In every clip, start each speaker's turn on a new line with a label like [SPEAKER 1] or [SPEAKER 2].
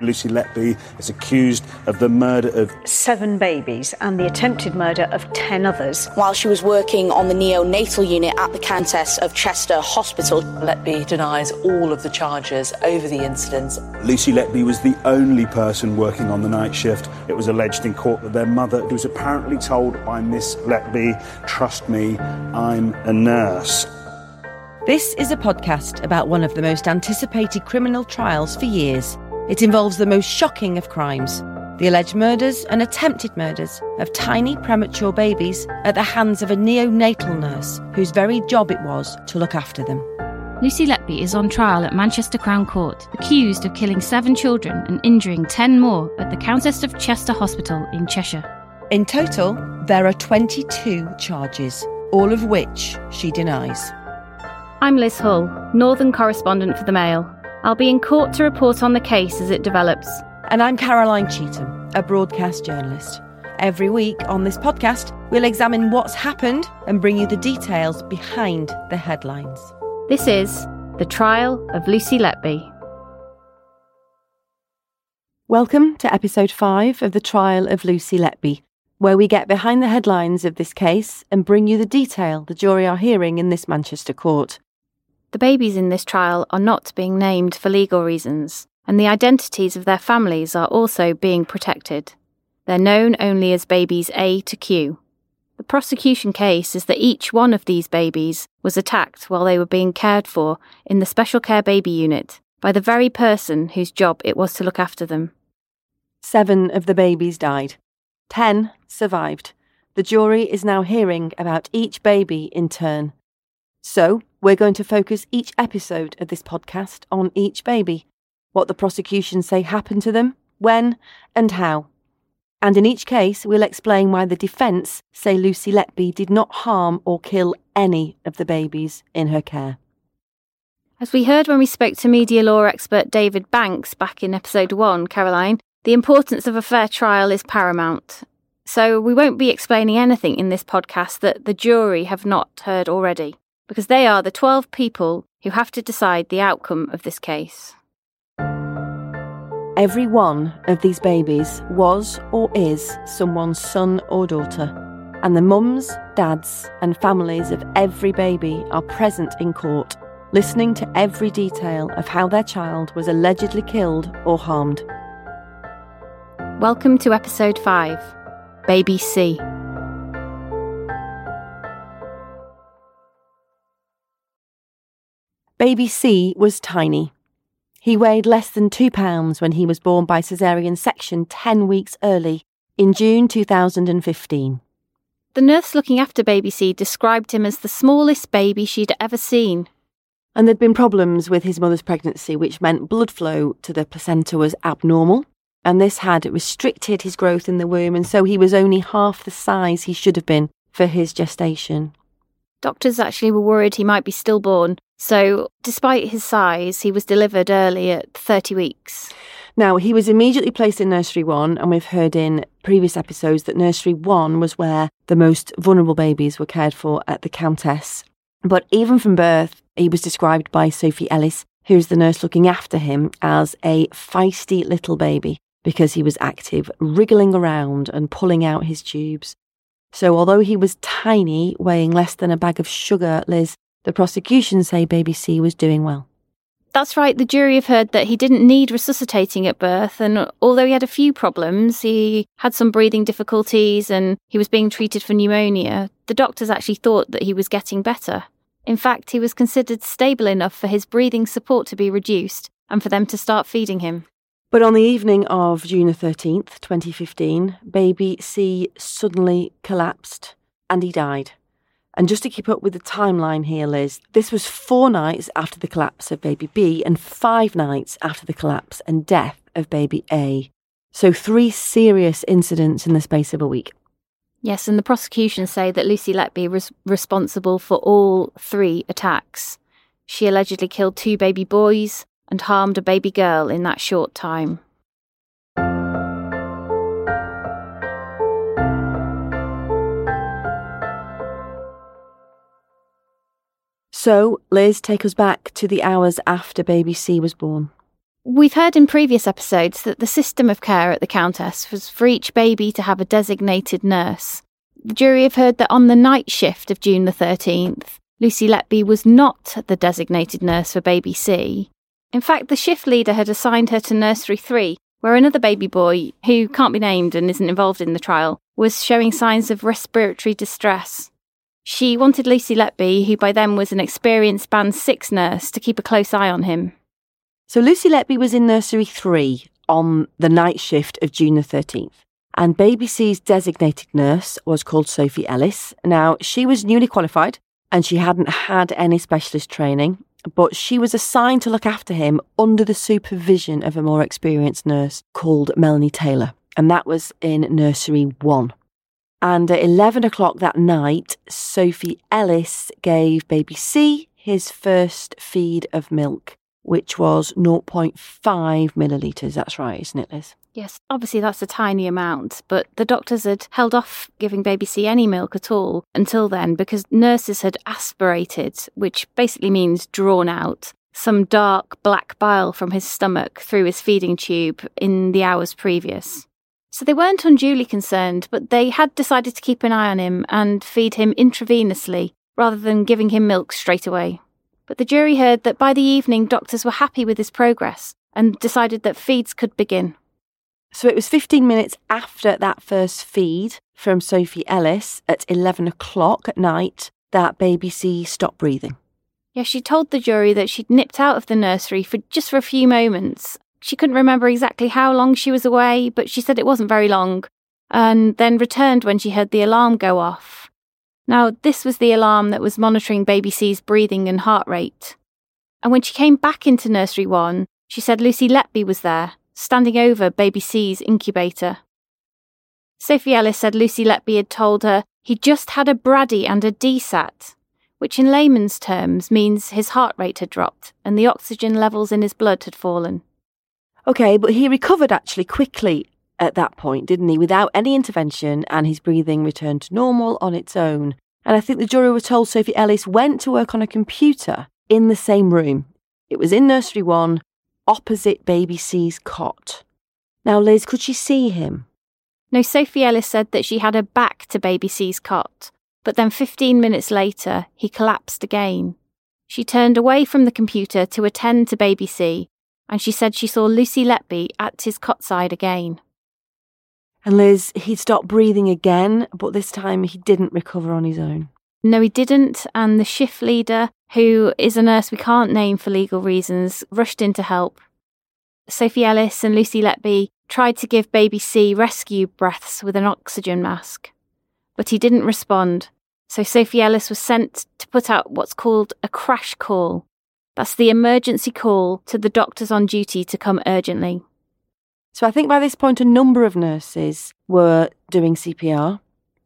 [SPEAKER 1] Lucy Letby is accused of the murder of
[SPEAKER 2] seven babies and the attempted murder of 10 others.
[SPEAKER 3] While she was working on the neonatal unit at the Countess of Chester Hospital,
[SPEAKER 4] Letby denies all of the charges over the incidents.
[SPEAKER 1] Lucy Letby was the only person working on the night shift. It was alleged in court that their mother was apparently told by Miss Letby, Trust me, I'm a nurse.
[SPEAKER 5] This is a podcast about one of the most anticipated criminal trials for years. It involves the most shocking of crimes the alleged murders and attempted murders of tiny premature babies at the hands of a neonatal nurse whose very job it was to look after them.
[SPEAKER 6] Lucy Letby is on trial at Manchester Crown Court, accused of killing seven children and injuring ten more at the Countess of Chester Hospital in Cheshire.
[SPEAKER 5] In total, there are 22 charges, all of which she denies.
[SPEAKER 6] I'm Liz Hull, Northern correspondent for the Mail. I'll be in court to report on the case as it develops.
[SPEAKER 5] And I'm Caroline Cheetham, a broadcast journalist. Every week on this podcast, we'll examine what's happened and bring you the details behind the headlines.
[SPEAKER 6] This is The Trial of Lucy Letby.
[SPEAKER 5] Welcome to episode 5 of The Trial of Lucy Letby, where we get behind the headlines of this case and bring you the detail the jury are hearing in this Manchester court.
[SPEAKER 6] The babies in this trial are not being named for legal reasons, and the identities of their families are also being protected. They're known only as babies A to Q. The prosecution case is that each one of these babies was attacked while they were being cared for in the special care baby unit by the very person whose job it was to look after them.
[SPEAKER 5] Seven of the babies died. Ten survived. The jury is now hearing about each baby in turn. So, we're going to focus each episode of this podcast on each baby, what the prosecution say happened to them, when, and how. And in each case, we'll explain why the defence say Lucy Letby did not harm or kill any of the babies in her care.
[SPEAKER 6] As we heard when we spoke to media law expert David Banks back in episode one, Caroline, the importance of a fair trial is paramount. So we won't be explaining anything in this podcast that the jury have not heard already, because they are the 12 people who have to decide the outcome of this case.
[SPEAKER 5] Every one of these babies was or is someone's son or daughter, and the mums, dads, and families of every baby are present in court, listening to every detail of how their child was allegedly killed or harmed.
[SPEAKER 6] Welcome to episode 5 Baby C.
[SPEAKER 5] Baby C was tiny. He weighed less than two pounds when he was born by caesarean section 10 weeks early in June 2015.
[SPEAKER 6] The nurse looking after baby C described him as the smallest baby she'd ever seen.
[SPEAKER 5] And there'd been problems with his mother's pregnancy, which meant blood flow to the placenta was abnormal, and this had restricted his growth in the womb, and so he was only half the size he should have been for his gestation.
[SPEAKER 6] Doctors actually were worried he might be stillborn, so despite his size, he was delivered early at 30 weeks.
[SPEAKER 5] Now, he was immediately placed in Nursery 1, and we've heard in previous episodes that Nursery 1 was where the most vulnerable babies were cared for at the Countess. But even from birth, he was described by Sophie Ellis, who's the nurse looking after him, as a feisty little baby because he was active, wriggling around and pulling out his tubes. So, although he was tiny, weighing less than a bag of sugar, Liz, the prosecution say baby C was doing well.
[SPEAKER 6] That's right. The jury have heard that he didn't need resuscitating at birth, and although he had a few problems, he had some breathing difficulties and he was being treated for pneumonia, the doctors actually thought that he was getting better. In fact, he was considered stable enough for his breathing support to be reduced and for them to start feeding him.
[SPEAKER 5] But on the evening of June the 13th, 2015, baby C suddenly collapsed and he died. And just to keep up with the timeline here, Liz, this was four nights after the collapse of baby B and five nights after the collapse and death of baby A. So, three serious incidents in the space of a week.
[SPEAKER 6] Yes, and the prosecution say that Lucy Letby was responsible for all three attacks. She allegedly killed two baby boys and harmed a baby girl in that short time.
[SPEAKER 5] So, Liz, take us back to the hours after baby C was born.
[SPEAKER 6] We've heard in previous episodes that the system of care at the Countess was for each baby to have a designated nurse. The jury have heard that on the night shift of June the 13th, Lucy Letby was not the designated nurse for baby C. In fact, the shift leader had assigned her to nursery 3, where another baby boy, who can't be named and isn't involved in the trial, was showing signs of respiratory distress. She wanted Lucy Letby, who by then was an experienced Band 6 nurse, to keep a close eye on him.
[SPEAKER 5] So Lucy Letby was in nursery 3 on the night shift of June the 13th. And Baby C's designated nurse was called Sophie Ellis. Now, she was newly qualified and she hadn't had any specialist training, but she was assigned to look after him under the supervision of a more experienced nurse called Melanie Taylor. And that was in nursery 1. And at 11 o'clock that night, Sophie Ellis gave baby C his first feed of milk, which was 0.5 millilitres. That's right, isn't it, Liz?
[SPEAKER 6] Yes, obviously that's a tiny amount, but the doctors had held off giving baby C any milk at all until then because nurses had aspirated, which basically means drawn out, some dark black bile from his stomach through his feeding tube in the hours previous. So they weren't unduly concerned, but they had decided to keep an eye on him and feed him intravenously rather than giving him milk straight away. But the jury heard that by the evening doctors were happy with his progress and decided that feeds could begin.
[SPEAKER 5] So it was 15 minutes after that first feed from Sophie Ellis at 11 o'clock at night that baby C stopped breathing.
[SPEAKER 6] Yeah, she told the jury that she'd nipped out of the nursery for just for a few moments she couldn't remember exactly how long she was away, but she said it wasn't very long, and then returned when she heard the alarm go off. Now, this was the alarm that was monitoring baby C's breathing and heart rate. And when she came back into nursery one, she said Lucy Letby was there, standing over baby C's incubator. Sophie Ellis said Lucy Letby had told her he just had a Brady and a desat, which in layman's terms means his heart rate had dropped and the oxygen levels in his blood had fallen.
[SPEAKER 5] Okay, but he recovered actually quickly at that point, didn't he? Without any intervention, and his breathing returned to normal on its own. And I think the jury were told Sophie Ellis went to work on a computer in the same room. It was in nursery one, opposite baby C's cot. Now, Liz, could she see him?
[SPEAKER 6] No, Sophie Ellis said that she had her back to baby C's cot, but then 15 minutes later, he collapsed again. She turned away from the computer to attend to baby C and she said she saw Lucy Letby at his cot side again.
[SPEAKER 5] And Liz, he stopped breathing again, but this time he didn't recover on his own.
[SPEAKER 6] No, he didn't, and the shift leader, who is a nurse we can't name for legal reasons, rushed in to help. Sophie Ellis and Lucy Letby tried to give baby C rescue breaths with an oxygen mask, but he didn't respond, so Sophie Ellis was sent to put out what's called a crash call, that's the emergency call to the doctors on duty to come urgently.
[SPEAKER 5] So I think by this point, a number of nurses were doing CPR,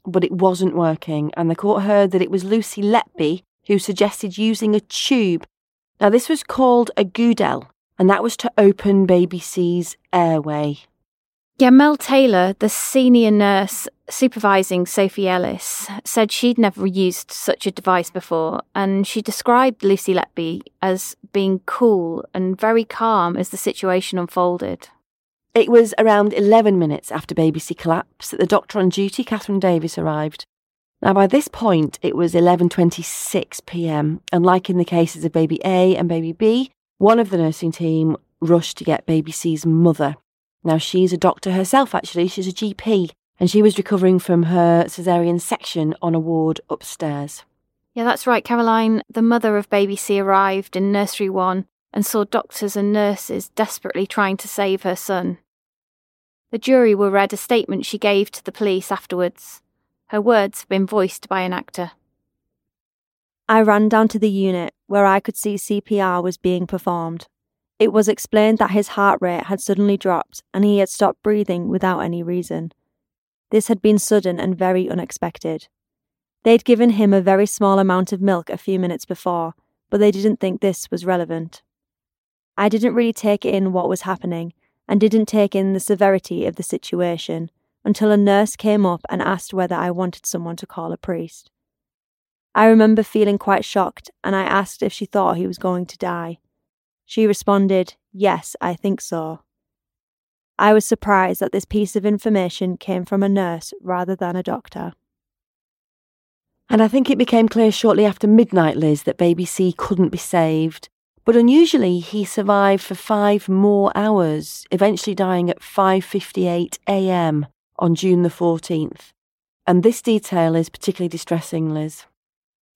[SPEAKER 5] but it wasn't working, and the court heard that it was Lucy Letby who suggested using a tube. Now, this was called a Guedel, and that was to open baby C's airway.
[SPEAKER 6] Yeah, Mel Taylor, the senior nurse supervising Sophie Ellis, said she'd never used such a device before, and she described Lucy Letby as being cool and very calm as the situation unfolded.
[SPEAKER 5] It was around 11 minutes after baby C collapsed that the doctor on duty, Catherine Davis, arrived. Now by this point it was 11:26 p.m. and like in the cases of baby A and baby B, one of the nursing team rushed to get baby C's mother. Now she's a doctor herself actually, she's a GP and she was recovering from her cesarean section on a ward upstairs.
[SPEAKER 6] Yeah, that's right, Caroline. The mother of baby C arrived in nursery 1 and saw doctors and nurses desperately trying to save her son. The jury were read a statement she gave to the police afterwards. Her words have been voiced by an actor.
[SPEAKER 7] I ran down to the unit where I could see CPR was being performed. It was explained that his heart rate had suddenly dropped and he had stopped breathing without any reason. This had been sudden and very unexpected. They'd given him a very small amount of milk a few minutes before, but they didn't think this was relevant. I didn't really take in what was happening and didn't take in the severity of the situation until a nurse came up and asked whether I wanted someone to call a priest. I remember feeling quite shocked, and I asked if she thought he was going to die. She responded, Yes, I think so. I was surprised that this piece of information came from a nurse rather than a doctor.
[SPEAKER 5] And I think it became clear shortly after midnight, Liz, that baby C couldn't be saved. But unusually, he survived for five more hours, eventually dying at 5:58 a.m on June the 14th. And this detail is particularly distressing, Liz.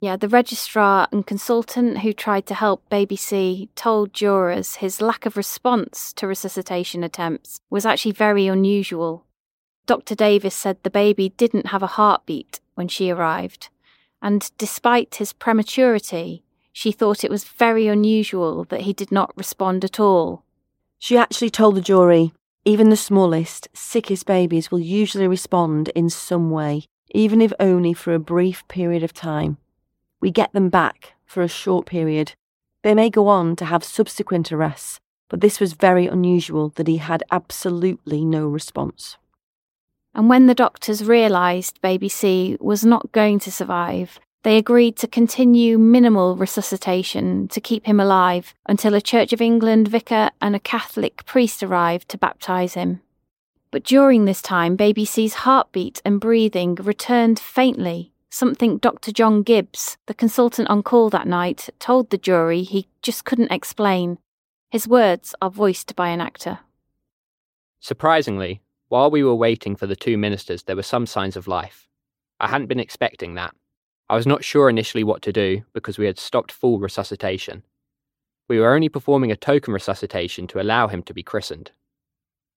[SPEAKER 6] Yeah, the registrar and consultant who tried to help Baby C told jurors his lack of response to resuscitation attempts was actually very unusual. Dr. Davis said the baby didn't have a heartbeat when she arrived, and despite his prematurity, she thought it was very unusual that he did not respond at all.
[SPEAKER 5] She actually told the jury even the smallest, sickest babies will usually respond in some way, even if only for a brief period of time. We get them back for a short period. They may go on to have subsequent arrests, but this was very unusual that he had absolutely no response.
[SPEAKER 6] And when the doctors realised baby C was not going to survive, they agreed to continue minimal resuscitation to keep him alive until a Church of England vicar and a Catholic priest arrived to baptise him. But during this time, baby C's heartbeat and breathing returned faintly, something Dr. John Gibbs, the consultant on call that night, told the jury he just couldn't explain. His words are voiced by an actor.
[SPEAKER 8] Surprisingly, while we were waiting for the two ministers, there were some signs of life. I hadn't been expecting that. I was not sure initially what to do because we had stopped full resuscitation. We were only performing a token resuscitation to allow him to be christened.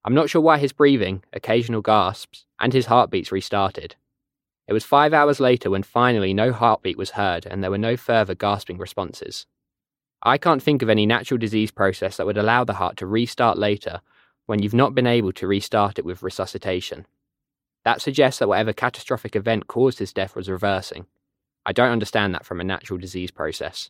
[SPEAKER 8] I'm not sure why his breathing, occasional gasps, and his heartbeats restarted. It was five hours later when finally no heartbeat was heard and there were no further gasping responses. I can't think of any natural disease process that would allow the heart to restart later when you've not been able to restart it with resuscitation. That suggests that whatever catastrophic event caused his death was reversing, I don't understand that from a natural disease process.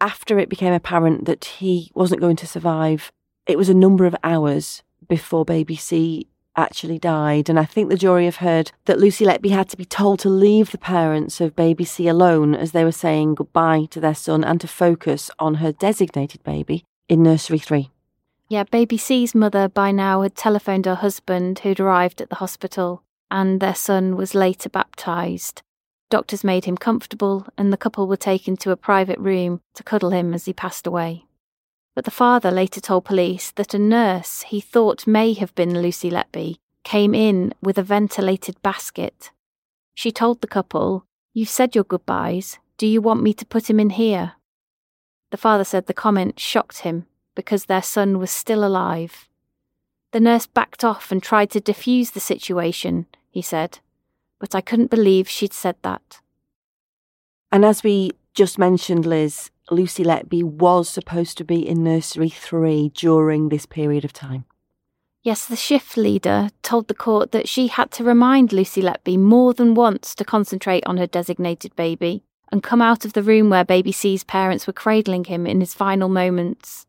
[SPEAKER 5] after it became apparent that he wasn't going to survive, it was a number of hours before baby C actually died. And I think the jury have heard that Lucy Letby had to be told to leave the parents of baby C alone as they were saying goodbye to their son and to focus on her designated baby in nursery three.
[SPEAKER 6] Yeah, baby C's mother by now had telephoned her husband, who'd arrived at the hospital. and their son was later baptised. Doctors made him comfortable, and the couple were taken to a private room to cuddle him as he passed away. But the father later told police that a nurse he thought may have been Lucy Letby came in with a ventilated basket. She told the couple, You've said your goodbyes. Do you want me to put him in here? The father said the comment shocked him because their son was still alive. The nurse backed off and tried to defuse the situation, he said but I couldn't believe she'd said that.
[SPEAKER 5] And as we just mentioned, Liz, Lucy Letby was supposed to be in nursery three during this period of time.
[SPEAKER 6] Yes, the shift leader told the court that she had to remind Lucy Letby more than once to concentrate on her designated baby and come out of the room where baby C's parents were cradling him in his final moments.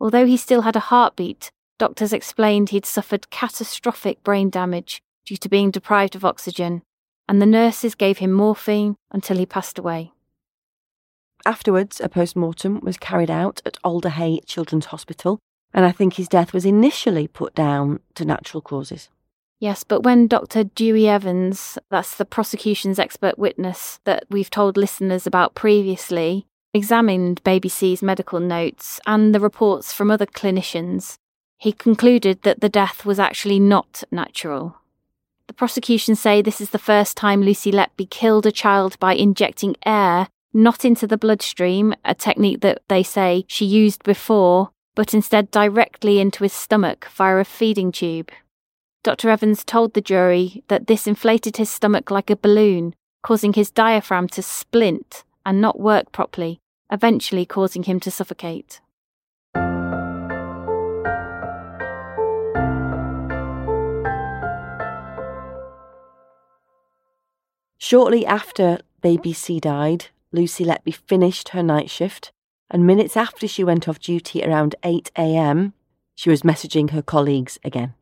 [SPEAKER 6] Although he still had a heartbeat, doctors explained he'd suffered catastrophic brain damage due to being deprived of oxygen, and the nurses gave him morphine until he passed away.
[SPEAKER 5] Afterwards, a post mortem was carried out at Alder Hey Children's Hospital, and I think his death was initially put down to natural causes.
[SPEAKER 6] Yes, but when Dr. Dewi Evans, that's the prosecution's expert witness that we've told listeners about previously, examined Baby C's medical notes and the reports from other clinicians, he concluded that the death was actually not natural. The prosecution say this is the first time Lucy Letby killed a child by injecting air not into the bloodstream, a technique that they say she used before, but instead directly into his stomach via a feeding tube. Dr. Evans told the jury that this inflated his stomach like a balloon, causing his diaphragm to splint and not work properly, eventually causing him to suffocate.
[SPEAKER 5] Shortly after baby C died, Lucy Letby finished her night shift, and minutes after she went off duty around 8am, she was messaging her colleagues again.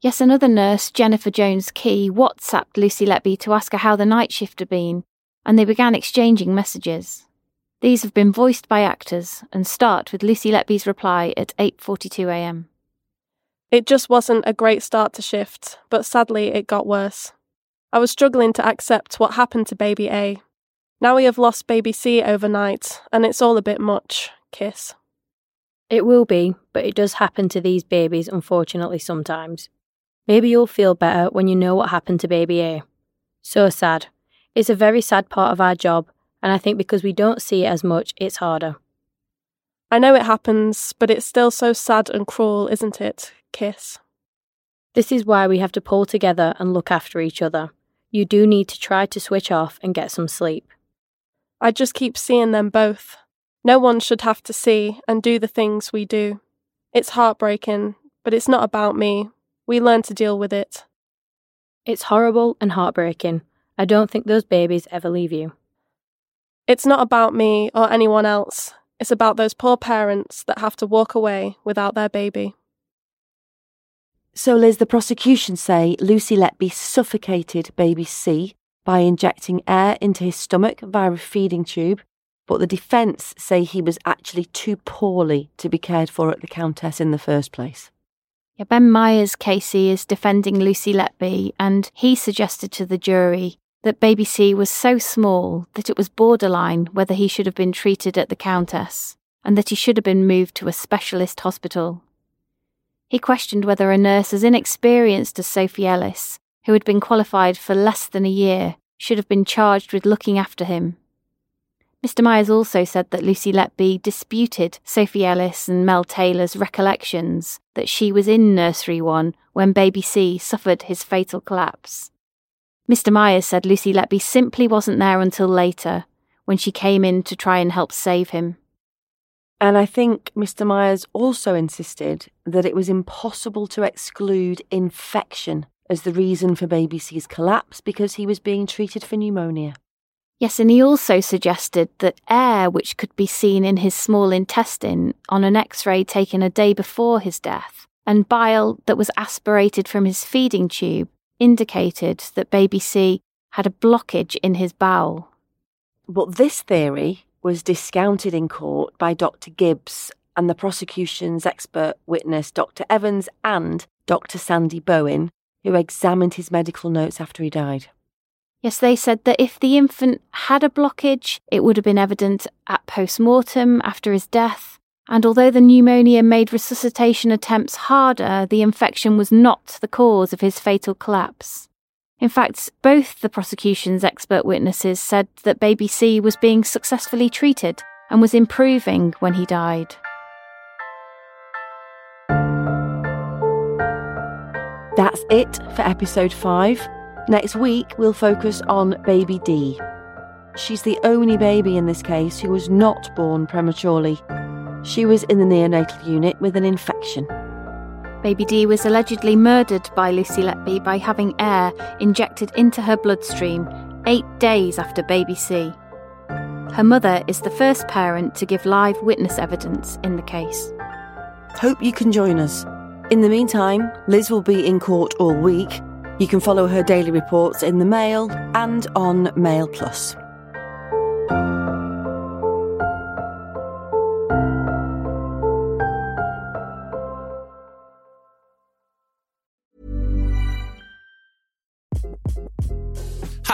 [SPEAKER 6] Yes, another nurse, Jennifer Jones Key, WhatsApped Lucy Letby to ask her how the night shift had been, and they began exchanging messages. These have been voiced by actors and start with Lucy Letby's reply at 8:42 a.m.
[SPEAKER 9] It just wasn't a great start to shift, but sadly it got worse. I was struggling to accept what happened to baby A. Now we have lost baby C overnight, and it's all a bit much. Kiss.
[SPEAKER 10] It will be, but it does happen to these babies, unfortunately, sometimes. Maybe you'll feel better when you know what happened to baby A. So sad. It's a very sad part of our job, and I think because we don't see it as much, it's harder.
[SPEAKER 9] I know it happens, but it's still so sad and cruel, isn't it? Kiss.
[SPEAKER 10] This is why we have to pull together and look after each other. You do need to try to switch off and get some sleep.
[SPEAKER 9] I just keep seeing them both. No one should have to see and do the things we do. It's heartbreaking, but it's not about me. We learn to deal with it.
[SPEAKER 10] It's horrible and heartbreaking. I don't think those babies ever leave you.
[SPEAKER 9] It's not about me or anyone else. It's about those poor parents that have to walk away without their baby.
[SPEAKER 5] So, Liz, the prosecution say Lucy Letby suffocated baby C by injecting air into his stomach via a feeding tube, but the defence say he was actually too poorly to be cared for at the Countess in the first place.
[SPEAKER 6] Yeah, ben Myers, KC, is defending Lucy Letby, and he suggested to the jury that baby C was so small that it was borderline whether he should have been treated at the Countess, and that he should have been moved to a specialist hospital. He questioned whether a nurse as inexperienced as Sophie Ellis, who had been qualified for less than a year, should have been charged with looking after him. Mr. Myers also said that Lucy Letby disputed Sophie Ellis and Mel Taylor's recollections that she was in Nursery 1 when baby C suffered his fatal collapse. Mr. Myers said Lucy Letby simply wasn't there until later, when she came in to try and help save him.
[SPEAKER 5] And I think Mr. Myers also insisted that it was impossible to exclude infection as the reason for baby C's collapse because he was being treated for pneumonia.
[SPEAKER 6] Yes, and he also suggested that air which could be seen in his small intestine on an x ray taken a day before his death, and bile that was aspirated from his feeding tube indicated that baby C had a blockage in his bowel.
[SPEAKER 5] But this theory was discounted in court by Dr. Gibbs and the prosecution's expert witness, Dr. Evans, and Dr. Sandie Bohin, who examined his medical notes after he died.
[SPEAKER 6] Yes, they said that if the infant had a blockage, it would have been evident at post mortem after his death. And although the pneumonia made resuscitation attempts harder, the infection was not the cause of his fatal collapse. In fact, both the prosecution's expert witnesses said that baby C was being successfully treated and was improving when he died.
[SPEAKER 5] That's it for episode 5. Next week, we'll focus on baby D. She's the only baby in this case who was not born prematurely. She was in the neonatal unit with an infection.
[SPEAKER 6] Baby D was allegedly murdered by Lucy Letby by having air injected into her bloodstream eight days after baby C. Her mother is the first parent to give live witness evidence in the case.
[SPEAKER 5] Hope you can join us. In the meantime, Liz will be in court all week. You can follow her daily reports in the Mail and on Mail Plus.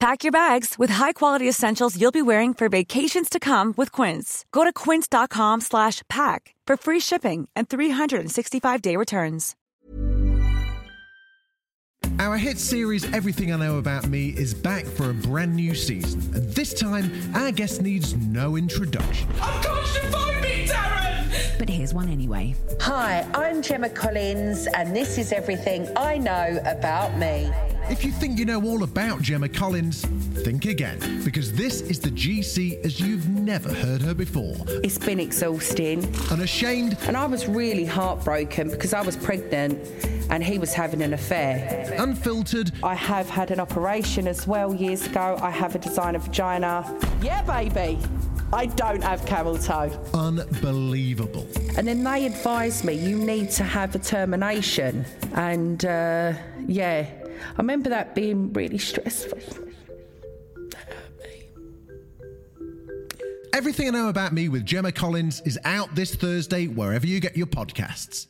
[SPEAKER 11] Pack your bags with high-quality essentials you'll be wearing for vacations to come with Quince. Go to quince.com slash pack for free shipping and 365-day returns.
[SPEAKER 12] Our hit series Everything I Know About Me is back for a brand new season. And this time, our guest needs no introduction.
[SPEAKER 13] Of course you find me, Darren!
[SPEAKER 14] But here's one anyway.
[SPEAKER 15] Hi, I'm Gemma Collins, and this is everything I know about me.
[SPEAKER 12] If you think you know all about Gemma Collins, think again, because this is the GC as you've never heard her before.
[SPEAKER 15] It's been exhausting.
[SPEAKER 12] Unashamed.
[SPEAKER 15] And I was really heartbroken because I was pregnant and he was having an affair.
[SPEAKER 12] Unfiltered.
[SPEAKER 15] I have had an operation as well years ago. I have a designer vagina. Yeah, baby. I don't have camel toe.
[SPEAKER 12] Unbelievable.
[SPEAKER 15] And then they advised me you need to have a termination. And uh, yeah, I remember that being really stressful.
[SPEAKER 12] Everything I Know About Me with Gemma Collins is out this Thursday wherever you get your podcasts.